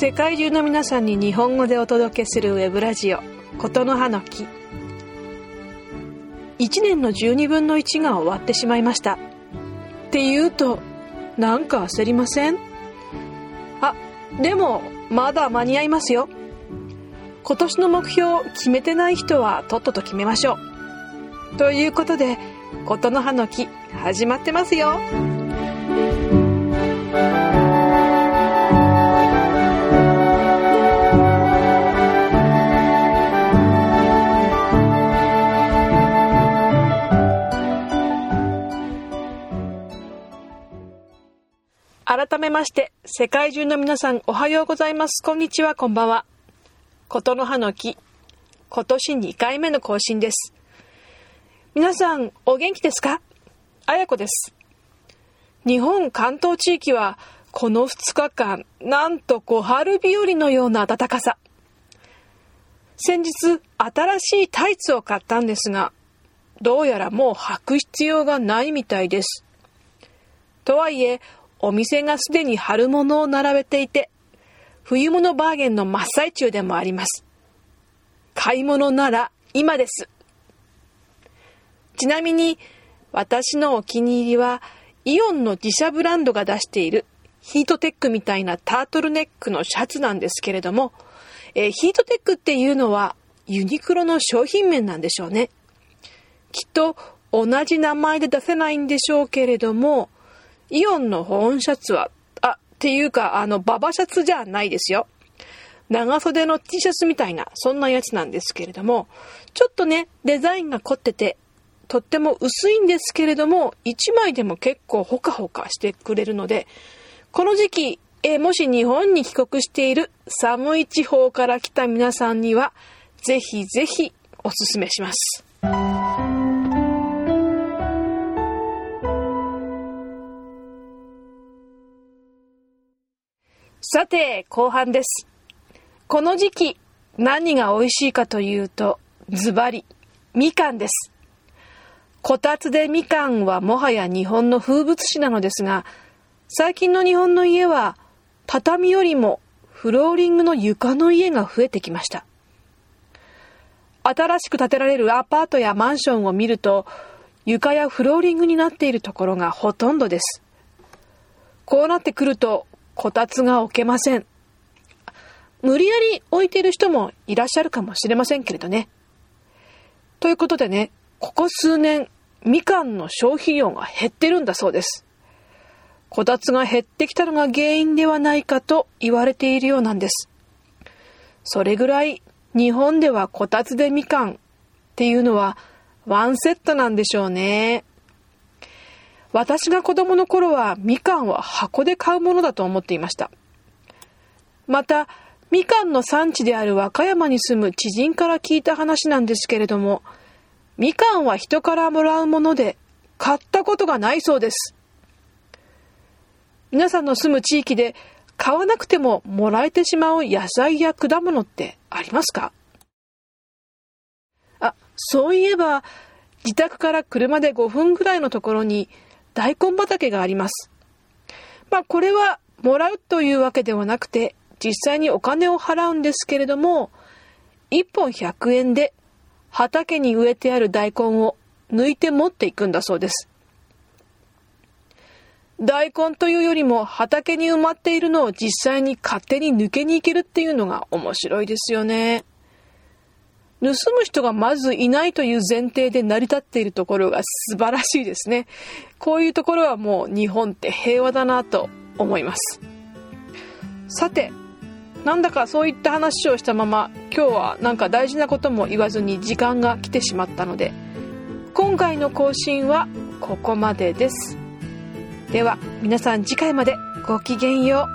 世界中の皆さんに日本語でお届けするウェブラジオ琴の葉の木1年の12分の1が終わってしまいました。って言うとなんか焦りません？あでもまだ間に合いますよ。今年の目標を決めてない人はとっとと決めましょう。ということで琴の葉の木始まってますよ。改めまして世界中の皆さんおはようございます。こんにちはこんばんは。琴の葉の木今年2回目の更新です。皆さんお元気ですか？あやこです。日本関東地域はこの2日間なんと小春日和のような暖かさ。先日新しいタイツを買ったんですがどうやらもう履く必要がないみたいです。とはいえお店がすでに春物を並べていて、冬物バーゲンの真っ最中でもあります。買い物なら今です。ちなみに、私のお気に入りは、イオンの自社ブランドが出しているヒートテックみたいなタートルネックのシャツなんですけれども、えー、ヒートテックっていうのはユニクロの商品名なんでしょうね。きっと同じ名前で出せないんでしょうけれども、イオンの保温シャツは、あ、っていうか、あの、ババシャツじゃないですよ。長袖の T シャツみたいな、そんなやつなんですけれども、ちょっとね、デザインが凝ってて、とっても薄いんですけれども、1枚でも結構ホカホカしてくれるので、この時期、えもし日本に帰国している寒い地方から来た皆さんには、ぜひぜひおすすめします。さて、後半です。この時期、何が美味しいかというと、ズバリ、みかんです。こたつでみかんはもはや日本の風物詩なのですが、最近の日本の家は、畳よりもフローリングの床の家が増えてきました。新しく建てられるアパートやマンションを見ると、床やフローリングになっているところがほとんどです。こうなってくると、こたつが置けません。無理やり置いている人もいらっしゃるかもしれませんけれどね。ということでね、ここ数年、みかんの消費量が減ってるんだそうです。こたつが減ってきたのが原因ではないかと言われているようなんです。それぐらい日本ではこたつでみかんっていうのはワンセットなんでしょうね。私が子供の頃はみかんは箱で買うものだと思っていました。また、みかんの産地である和歌山に住む知人から聞いた話なんですけれども、みかんは人からもらうもので買ったことがないそうです。皆さんの住む地域で買わなくてももらえてしまう野菜や果物ってありますか？あ、そういえば、自宅から車で5分ぐらいのところに大根畑があります。まあこれはもらうというわけではなくて、実際にお金を払うんですけれども、1本100円で畑に植えてある大根を抜いて持っていくんだそうです。大根というよりも畑に埋まっているのを実際に勝手に抜けに行けるっていうのが面白いですよね。盗む人がまずいないという前提で成り立っているところが素晴らしいですね。こういうところはもう日本って平和だなと思います。さて、なんだかそういった話をしたまま今日はなんか大事なことも言わずに時間が来てしまったので、今回の更新はここまでです。では皆さん次回までごきげんよ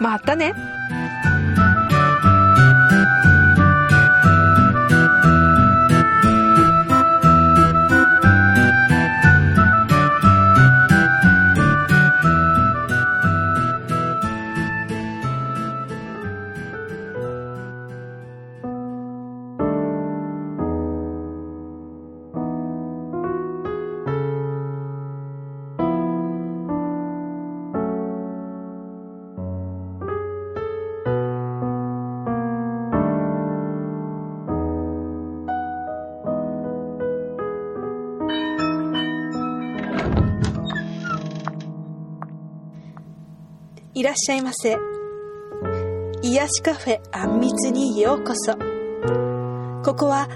う。またね。いらっしゃいませ。癒しカフェあんみつにようこそ。ここは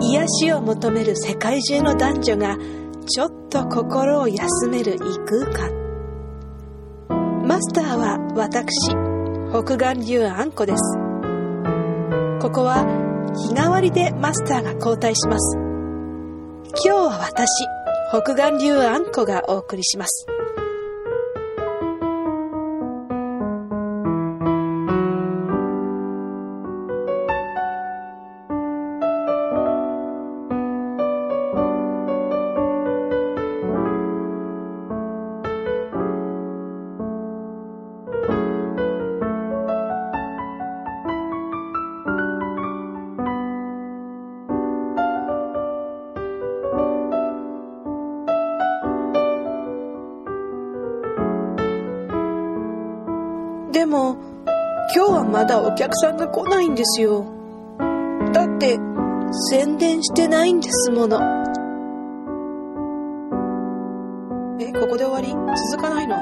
癒しを求める世界中の男女がちょっと心を休める異空間。マスターは私、北岸流あんこです。ここは日替わりでマスターが交代します。今日は私、北岸流あんこがお送りします。も、今日はまだお客さんが来ないんですよ。だって、宣伝してないんですもの。え、ここで終わり？続かないの？